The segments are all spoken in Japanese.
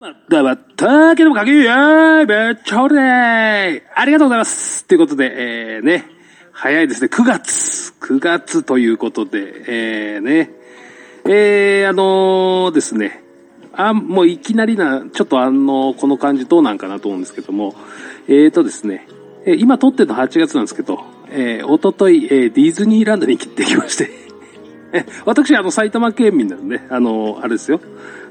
だわったーけどもかけるよめっちゃおるねありがとうございます。ということで、えー、ね、早いですね、9月 !9 月ということで、えー、ね、えー、あのー、ですね、あ、もういきなりな、ちょっとあのー、この感じどうなんかなと思うんですけども、えーとですね、今撮ってるの8月なんですけど、えー、おととい、え、ディズニーランドに切ってきまして。え、私、あの、埼玉県民なんで、ね、あの、あれですよ。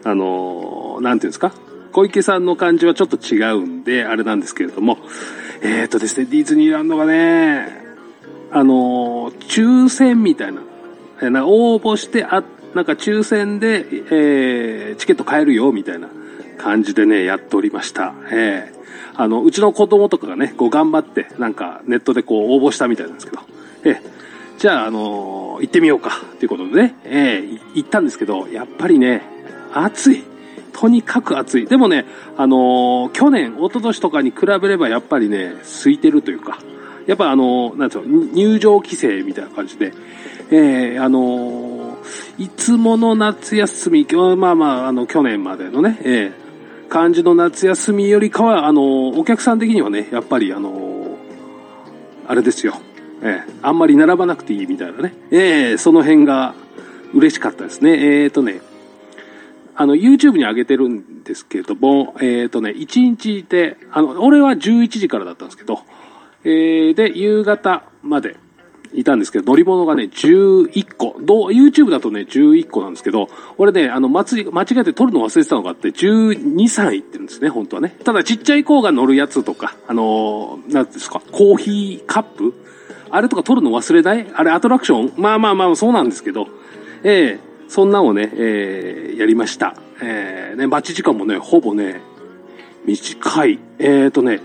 あの、なんていうんですか？小池さんの感じはちょっと違うんで、あれなんですけれども、えっ、ー、とですね、ディズニーランドがね、あの、抽選みたいな、えな応募して、あ、なんか抽選で、えー、チケット買えるよ、みたいな感じでね、やっておりました。えー、あの、うちの子供とかがね、こう頑張って、なんかネットでこう応募したみたいなんですけど、え、じゃあ、あのー、行ってみようか、ということでね、えー、行ったんですけど、やっぱりね、暑い。とにかく暑い。でもね、あのー、去年、一昨年とかに比べればやっぱりね、空いてるというか、やっぱあのー、なんつうの、入場規制みたいな感じで、えー、あのー、いつもの夏休み、まあまあ、あの、去年までのね、えー、感じの夏休みよりかは、あのお客さん的にはね、やっぱりあのあれですよ、えー、あんまり並ばなくていいみたいなね、えー、その辺が嬉しかったですね。えっ、とね、あの、YouTube に上げてるんですけども、えっ、とね、1日で、あの、俺は11時からだったんですけど、えー、で、夕方までいたんですけど、乗り物がね、11個。どう、YouTube だとね、11個なんですけど、俺ね、あの、祭り間違えて撮るの忘れてたのがあって、12、3行ってるんですね、本当はね。ただ、ちっちゃい子が乗るやつとか、あのー、なんですか、コーヒーカップあれとか撮るの忘れない？あれ、アトラクション？まあまあまあ、そうなんですけど、ええそんなをね、えー、やりました。えー、ね、待ち時間もね、ほぼね、短い。えっ、ー、とね、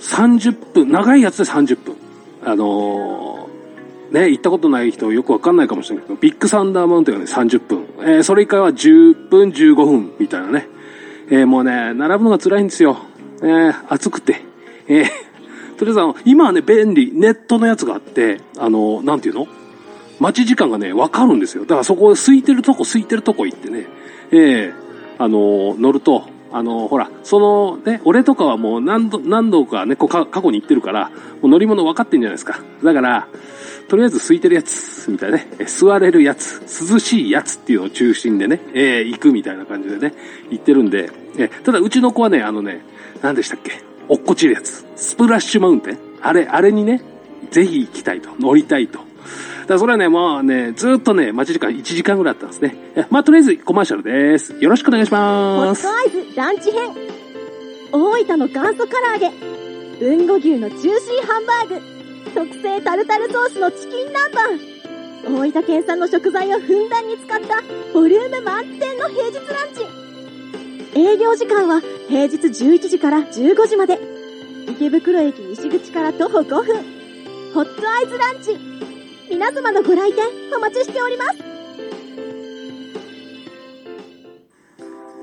30分、長いやつで30分。あのー、ね、行ったことない人よくわかんないかもしれないけど、ビッグサンダーマウンテンがね、30分。えー、それ以外は10分、15分、みたいなね。えー、もうね、並ぶのが辛いんですよ。えー、暑くて。えー、とりあえずあの、今はね、便利、ネットのやつがあって、あの、なんていうの？待ち時間がね、わかるんですよ。だからそこ、空いてるとこ、空いてるとこ行ってね、ええ。ー、あの、乗ると、あの、ほら、その、ね、俺とかはもう何度、何度かね、こう過去に行ってるから、もう乗り物分かってんじゃないですか。だから、とりあえず空いてるやつ、みたいなね、座れるやつ、涼しいやつっていうのを中心でね、えー、行くみたいな感じでね、行ってるんで、えー、ただうちの子はね、あのね、何でしたっけ？落っこちるやつ。スプラッシュマウンテンあれ、あれにね、ぜひ行きたいと、乗りたいと。だからそれはね、もうね、ずっとね、待ち時間1時間ぐらいあったんですね。まあ、とりあえずコマーシャルです。よろしくお願いします。ホットアイズランチ編。大分の元祖唐揚げ。豊後牛のジューシーハンバーグ。特製タルタルソースのチキン南蛮。大分県産の食材をふんだんに使ったボリューム満点の平日ランチ。営業時間は平日11時から15時まで。池袋駅西口から徒歩5分。ホットアイズランチ。皆様のご来店お待ちしております。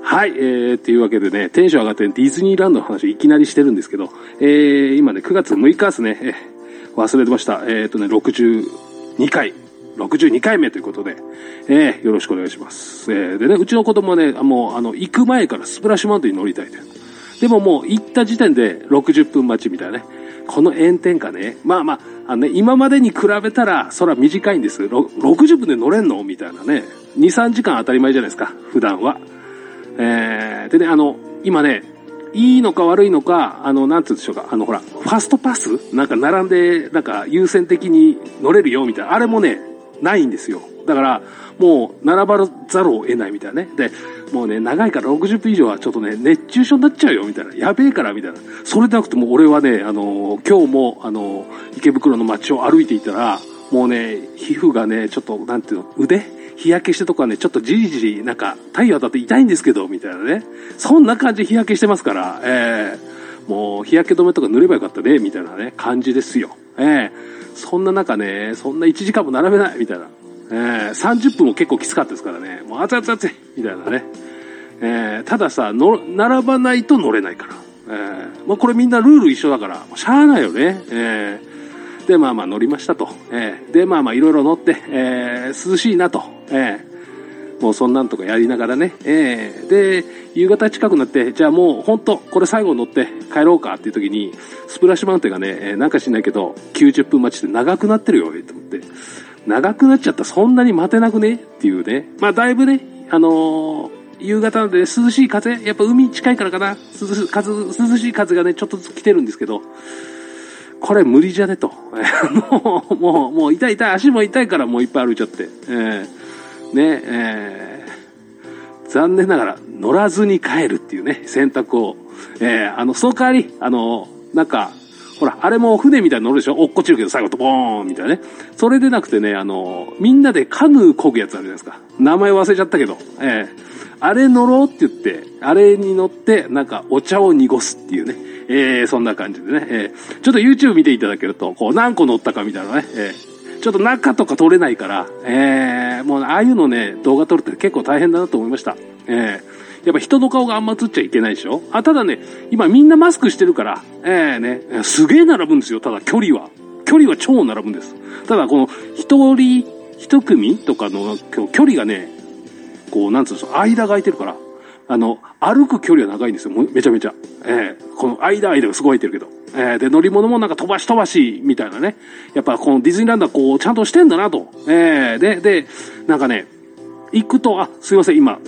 はい、えー、というわけでね、テンション上がってディズニーランドの話いきなりしてるんですけど、えー、今ね、9月6日ですね、えー、忘れてました。えっ、ー、とね、62回、62回目ということで、えー、よろしくお願いします。えー、でね、うちの子供はね、もう、あの、行く前からスプラッシュマウンテンに乗りたいと。でももう行った時点で60分待ちみたいなね。この炎天下ね、まあまあ、あのね、今までに比べたら、そら短いんです。60分で乗れんのみたいなね。2、3時間当たり前じゃないですか、普段は。えー、でね、あの、今ね、いいのか悪いのか、あの、なんて言うんでしょうか、あの、ほら、ファストパス？なんか並んで、なんか優先的に乗れるよ、みたいな。あれもね、ないんですよ。だから、もう、並ばざるを得ないみたいなね。で、もうね、長いから60分以上はちょっとね、熱中症になっちゃうよ、みたいな。やべえから、みたいな。それでなくても、俺はね、あの、今日も、あの、池袋の街を歩いていたら、もうね、皮膚がね、ちょっと、なんていうの、腕？日焼けしてとかね、ちょっとじりじり、なんか、太陽当たって痛いんですけど、みたいなね。そんな感じで日焼けしてますから、ええー、もう、日焼け止めとか塗ればよかったね、みたいなね、感じですよ。ええー、そんな中ね、そんな1時間も並べない、みたいな。えー、30分も結構きつかったですからね。もう熱々熱いみたいなね。えー、たださ、の、並ばないと乗れないから。えー、まあこれみんなルール一緒だから、しゃあないよね。えー、で、まあまあ乗りましたと。えー、で、まあまあいろいろ乗って、えー、涼しいなと。えー、もうそんなんとかやりながらね、えー、で、夕方近くなって、じゃあもう本当これ最後乗って帰ろうかっていう時に、スプラッシュマウンテンがね、えー、なんかしないけど、90分待ちで長くなってるよ、と思って。長くなっちゃったそんなに待てなくねっていうね。まあだいぶね、あのー、夕方なんで涼しい風、やっぱ海近いからかな、涼し風涼しい風がね、ちょっとずつ来てるんですけど、これ無理じゃねと。もう、もう、もう痛い痛い、足も痛いからもういっぱい歩いちゃって。えー、ね、えー、残念ながら乗らずに帰るっていうね、選択を。えー、あの、その代わり、あの、なんか、ほら、あれも船みたいに乗るでしょ？落っこちるけど最後とボーンみたいなね。それでなくてね、あの、みんなでカヌー漕ぐやつあるじゃないですか。名前忘れちゃったけど。えーあれ乗ろうって言って、あれに乗って、なんかお茶を濁すっていうね。えー、そんな感じでね。えー、ちょっと YouTube 見ていただけると、こう何個乗ったかみたいなね。えー、ちょっと中とか撮れないから、えー、もうああいうのね、動画撮るって結構大変だなと思いました。えーやっぱ人の顔があんま映っちゃいけないでしょ？あ、ただね、今みんなマスクしてるから、ええー、ね、すげえ並ぶんですよ。ただ距離は。距離は超並ぶんです。ただこの一人一組とかの距離がね、こう、なんつうんですか、間が空いてるから、あの、歩く距離は長いんですよ。めちゃめちゃ。ええー、この間間がすごい空いてるけど。えー、で、乗り物もなんか飛ばし飛ばし、みたいなね。やっぱこのディズニーランドはこう、ちゃんとしてんだなと。ええー、で、で、なんかね、行くと、あ、すいません、今、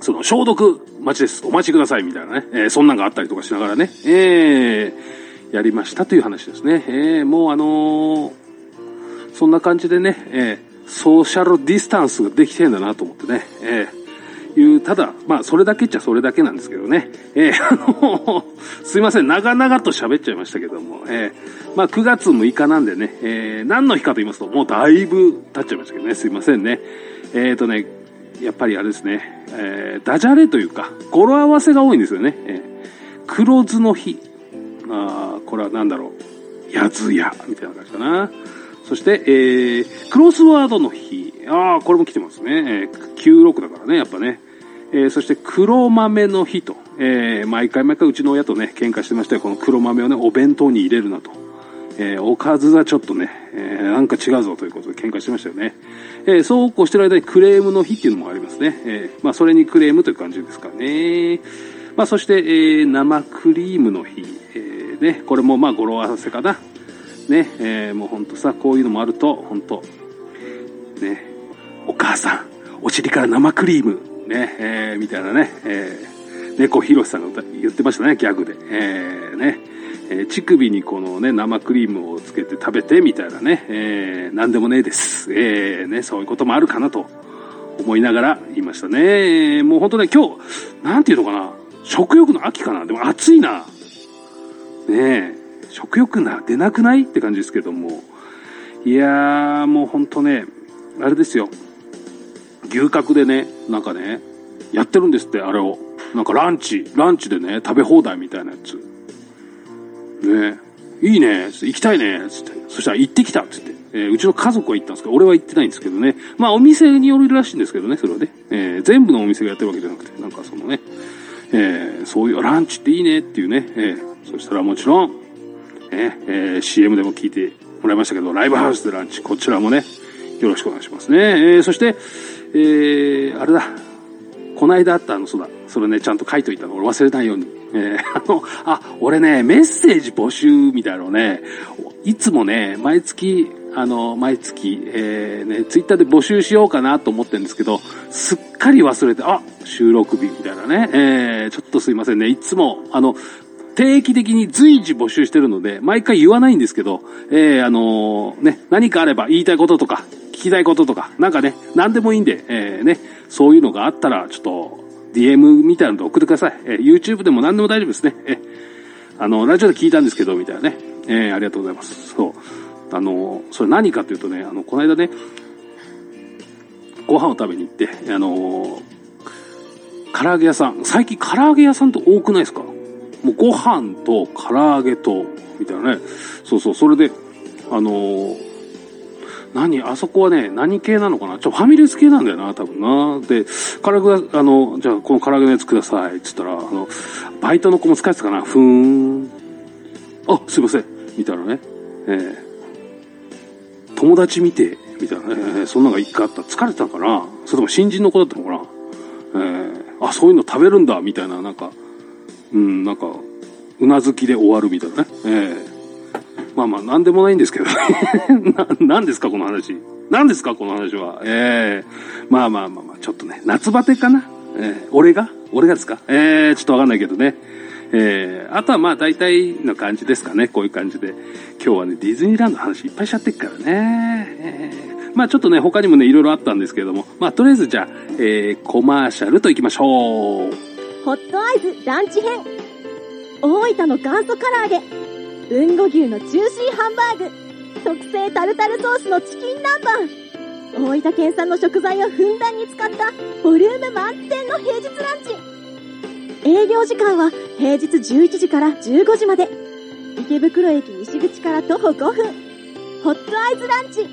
その消毒待ちです。お待ちください、みたいなね。えー、そんなんがあったりとかしながらね。えー、やりましたという話ですね。えー、もうあのー、そんな感じでね、えー、ソーシャルディスタンスができてんだなと思ってね、えー、いう、ただ、まあ、それだけっちゃそれだけなんですけどね、えー、あの、すいません、長々と喋っちゃいましたけども、えー、まあ、9月6日なんでね、えー、何の日かと言いますと、もうだいぶ経っちゃいましたけどね、すいませんね。えっ、ー、とね、やっぱりあれですね、えー、ダジャレというか、語呂合わせが多いんですよね。えー、黒酢の日。あこれは何だろう。やずや、みたいな感じかな。そして、えー、クロスワードの日。ああ、これも来てますね。えー、96だからね、やっぱね。えー、そして黒豆の日と。えー、毎回毎回うちの親とね、喧嘩してましたよ。この黒豆をね、お弁当に入れるなと。えー、おかずはちょっとね、えー、なんか違うぞということで喧嘩してましたよね。えー、そうこうしてる間にクレームの日っていうのもありますね。えー、まあそれにクレームという感じですかね。まあそして、えー、生クリームの日。えー、ね、これもまあ語呂合わせかな。ね、えー、もうほんとさ、こういうのもあると、ほんと、ね、お母さん、お尻から生クリーム、ね、えー、みたいなね、えー、猫ひろしさんが言ってましたね、ギャグで。えー、ね、えー、乳首にこのね、生クリームをつけて食べて、みたいなね、えー、なんでもねえです。えー、ね、そういうこともあるかなと思いながら言いましたね。もうほんとね、今日、なんていうのかな、食欲の秋かなでも暑いな。ねえ。食欲な出なくない？って感じですけどもいやーもうほんとねあれですよ牛角でねなんかねやってるんですってあれを。なんかランチランチでね食べ放題みたいなやつ。ね。いいね。行きたいね。つって。そしたら行ってきたつって、えー、うちの家族は行ったんですけど俺は行ってないんですけどね。まあお店によるらしいんですけどねそれはね、えー、全部のお店がやってるわけじゃなくてなんかそのね。えー、そういうランチっていいねっていうね、えー、そしたらもちろんね、えー、CM でも聞いてもらいましたけど、ライブハウスでランチ、こちらもね、よろしくお願いしますね。えー、そして、えー、あれだ、この間あったあの、そうだ、それね、ちゃんと書いといたの、俺忘れないように。えー、あの、あ、俺ね、メッセージ募集みたいなのね、いつもね、毎月、あの、毎月、えー、ね、ツイッターで募集しようかなと思ってるんですけど、すっかり忘れて、あ、収録日みたいなね、えー、ちょっとすいませんね、いつも、あの、定期的に随時募集してるので、毎回言わないんですけど、えー、あのー、ね、何かあれば言いたいこととか、きたいこととか、なんかね、何でもいいんで、えー、ね、そういうのがあったら、ちょっと、DM みたいなので送ってください。えー、YouTube でも何でも大丈夫ですね。えー、あの、ラジオで聞いたんですけど、みたいなね。えー、ありがとうございます。そう。あの、それ何かというとね、あの、この間ね、ご飯を食べに行って、あの唐揚げ屋さん、最近唐揚げ屋さんって多くないですか？もうご飯と唐揚げと、みたいなね。そうそう、それで、あのー、何あそこはね、何系なのかな？ちょ、ファミレス系なんだよな、多分な。で、唐揚げ、あの、じゃあ、この唐揚げのやつください。つったら、あの、バイトの子も使えてたかな？ふーん。あ、すいません。みたいなね。えー、友達見て、みたいな、えー、そんなのが一回あった。疲れてたかな？それとも新人の子だったのかな？えー、あ、そういうの食べるんだ、みたいな、なんか、うん、なんか、うなずきで終わるみたいなね。えー、まあまあ、なんでもないんですけど な、何ですか、この話。何ですか、この話は。ええー、まあまあまあまあ、ちょっとね、夏バテかな。えー、俺が？俺がですか？ええー、ちょっとわかんないけどね。えー、あとはまあ大体の感じですかね。こういう感じで。今日はね、ディズニーランドの話いっぱいしちゃってっからね。えー、まあちょっとね、他にもね、いろいろあったんですけれども、まあとりあえずじゃあ、えー、コマーシャルと行きましょう。ホットアイズランチ編。大分の元祖唐揚げ。豊後牛のジューシーハンバーグ。特製タルタルソースのチキン南蛮。大分県産の食材をふんだんに使ったボリューム満点の平日ランチ。営業時間は平日11時から15時まで。池袋駅西口から徒歩5分。ホットアイズランチ。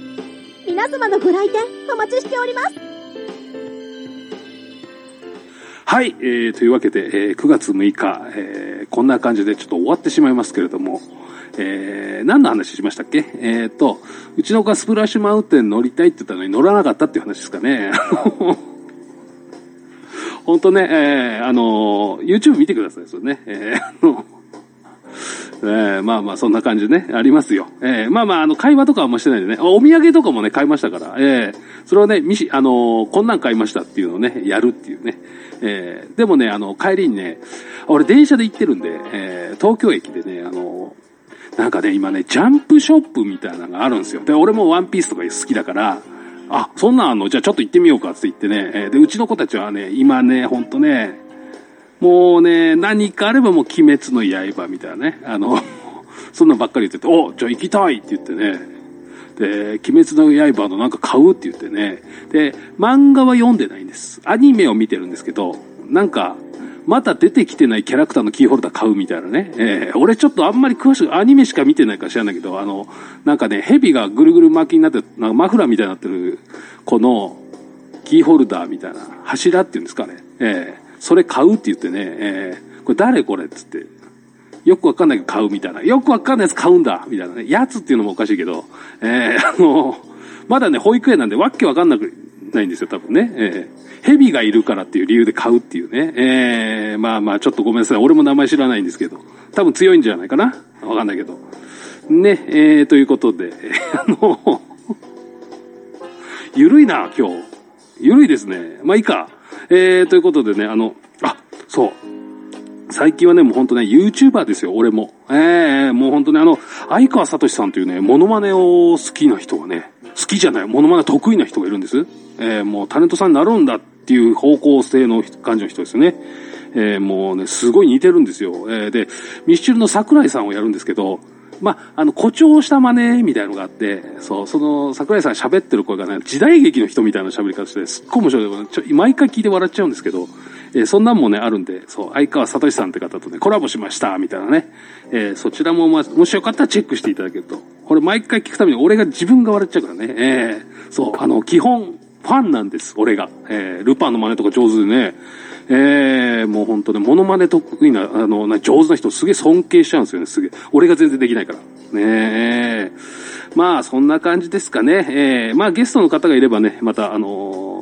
皆様のご来店お待ちしております。はい、えー、というわけで、えー、9月6日、えー、こんな感じでちょっと終わってしまいますけれども、えー、何の話しましたっけ？えっ、と、うちの子がスプラッシュマウンテン乗りたいって言ったのに乗らなかったっていう話ですかね。本当ね、えー、あの、YouTube 見てください、それね。えー、あの、えー、まあまあ、そんな感じね、ありますよ。えー、まあまあ、あの、会話とかはもしてないんでね、お土産とかもね、買いましたから、えー、それをね、みし、あのー、こんなん買いましたっていうのをね、やるっていうね。えー、でもね、あの、帰りにね、俺電車で行ってるんで、えー、東京駅でね、あのー、なんかね、今ね、ジャンプショップみたいなのがあるんですよ。で、俺もワンピースとか好きだから、あ、そんなんあんの？じゃあちょっと行ってみようかって言ってね、で、うちの子たちはね、今ね、ほんとね、もうね、何かあればもう鬼滅の刃みたいなね。あの、そんなばっかり言ってて、おじゃあ行きたいって言ってね。で、鬼滅の刃のなんか買うって言ってね。で、漫画は読んでないんです。アニメを見てるんですけど、なんか、また出てきてないキャラクターのキーホルダー買うみたいなね。えー、俺ちょっとあんまり詳しく、アニメしか見てないから知らないけど、あの、なんかね、蛇がぐるぐる巻きになって、なんかマフラーみたいになってる、この、キーホルダーみたいな、柱っていうんですかね。えーそれ買うって言ってね、えー、これ誰これっつって、よくわかんないけど買うみたいな。よくわかんないやつ買うんだみたいなね。やつっていうのもおかしいけど、えー、あの、まだね、保育園なんでわけわかんなくないんですよ、多分ね。えー、蛇がいるからっていう理由で買うっていうね。えー、まあまあ、ちょっとごめんなさい。俺も名前知らないんですけど。多分強いんじゃないかなわかんないけど。ね、えー、ということで、あの、ゆるいな、今日。ゆるいですね。まあいいか。えー、ということでね、あの、あ、そう。最近はね、もうほんとね、YouTuber ですよ、俺も。ええー、もうほんとね、あの、相川聡さんというね、モノマネを好きな人がね、きじゃない、モノマネ得意な人がいるんです。えー、もうタレントさんになるんだっていう方向性の感じの人ですね。えー、もうね、すごい似てるんですよ。えー、で、ミスチルの桜井さんをやるんですけど、まあ、あの、誇張した真似みたいなのがあって、そう、その、桜井さん喋ってる声がね、時代劇の人みたいな喋り方して、すっごい面白い。ちょ毎回聞いて笑っちゃうんですけど、えー、そんなんもね、あるんで、そう、相川聡さんって方とね、コラボしました、みたいなね。えー、そちらも、ま、もしよかったらチェックしていただけると。これ毎回聞くために俺が自分が笑っちゃうからね。えー、そう、あの、基本、ファンなんです、俺が。えー、ルパンの真似とか上手でね。えー、もう本当ね、モノマネ得意な、あの、な上手な人すげえ尊敬しちゃうんですよね、すげえ。俺が全然できないから。ねえ。まあ、そんな感じですかね。えー、まあ、ゲストの方がいればね、また、あのー、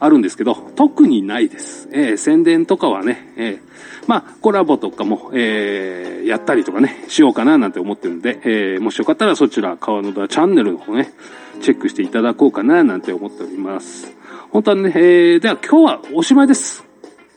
あるんですけど、特にないです。えー、宣伝とかはね、えー、まあ、コラボとかも、えー、やったりとかね、しようかななんて思ってるんで、えー、もしよかったらそちら、川野田チャンネルの方ね、チェックしていただこうかななんて思っております。本当はね、えー、では今日はおしまいです。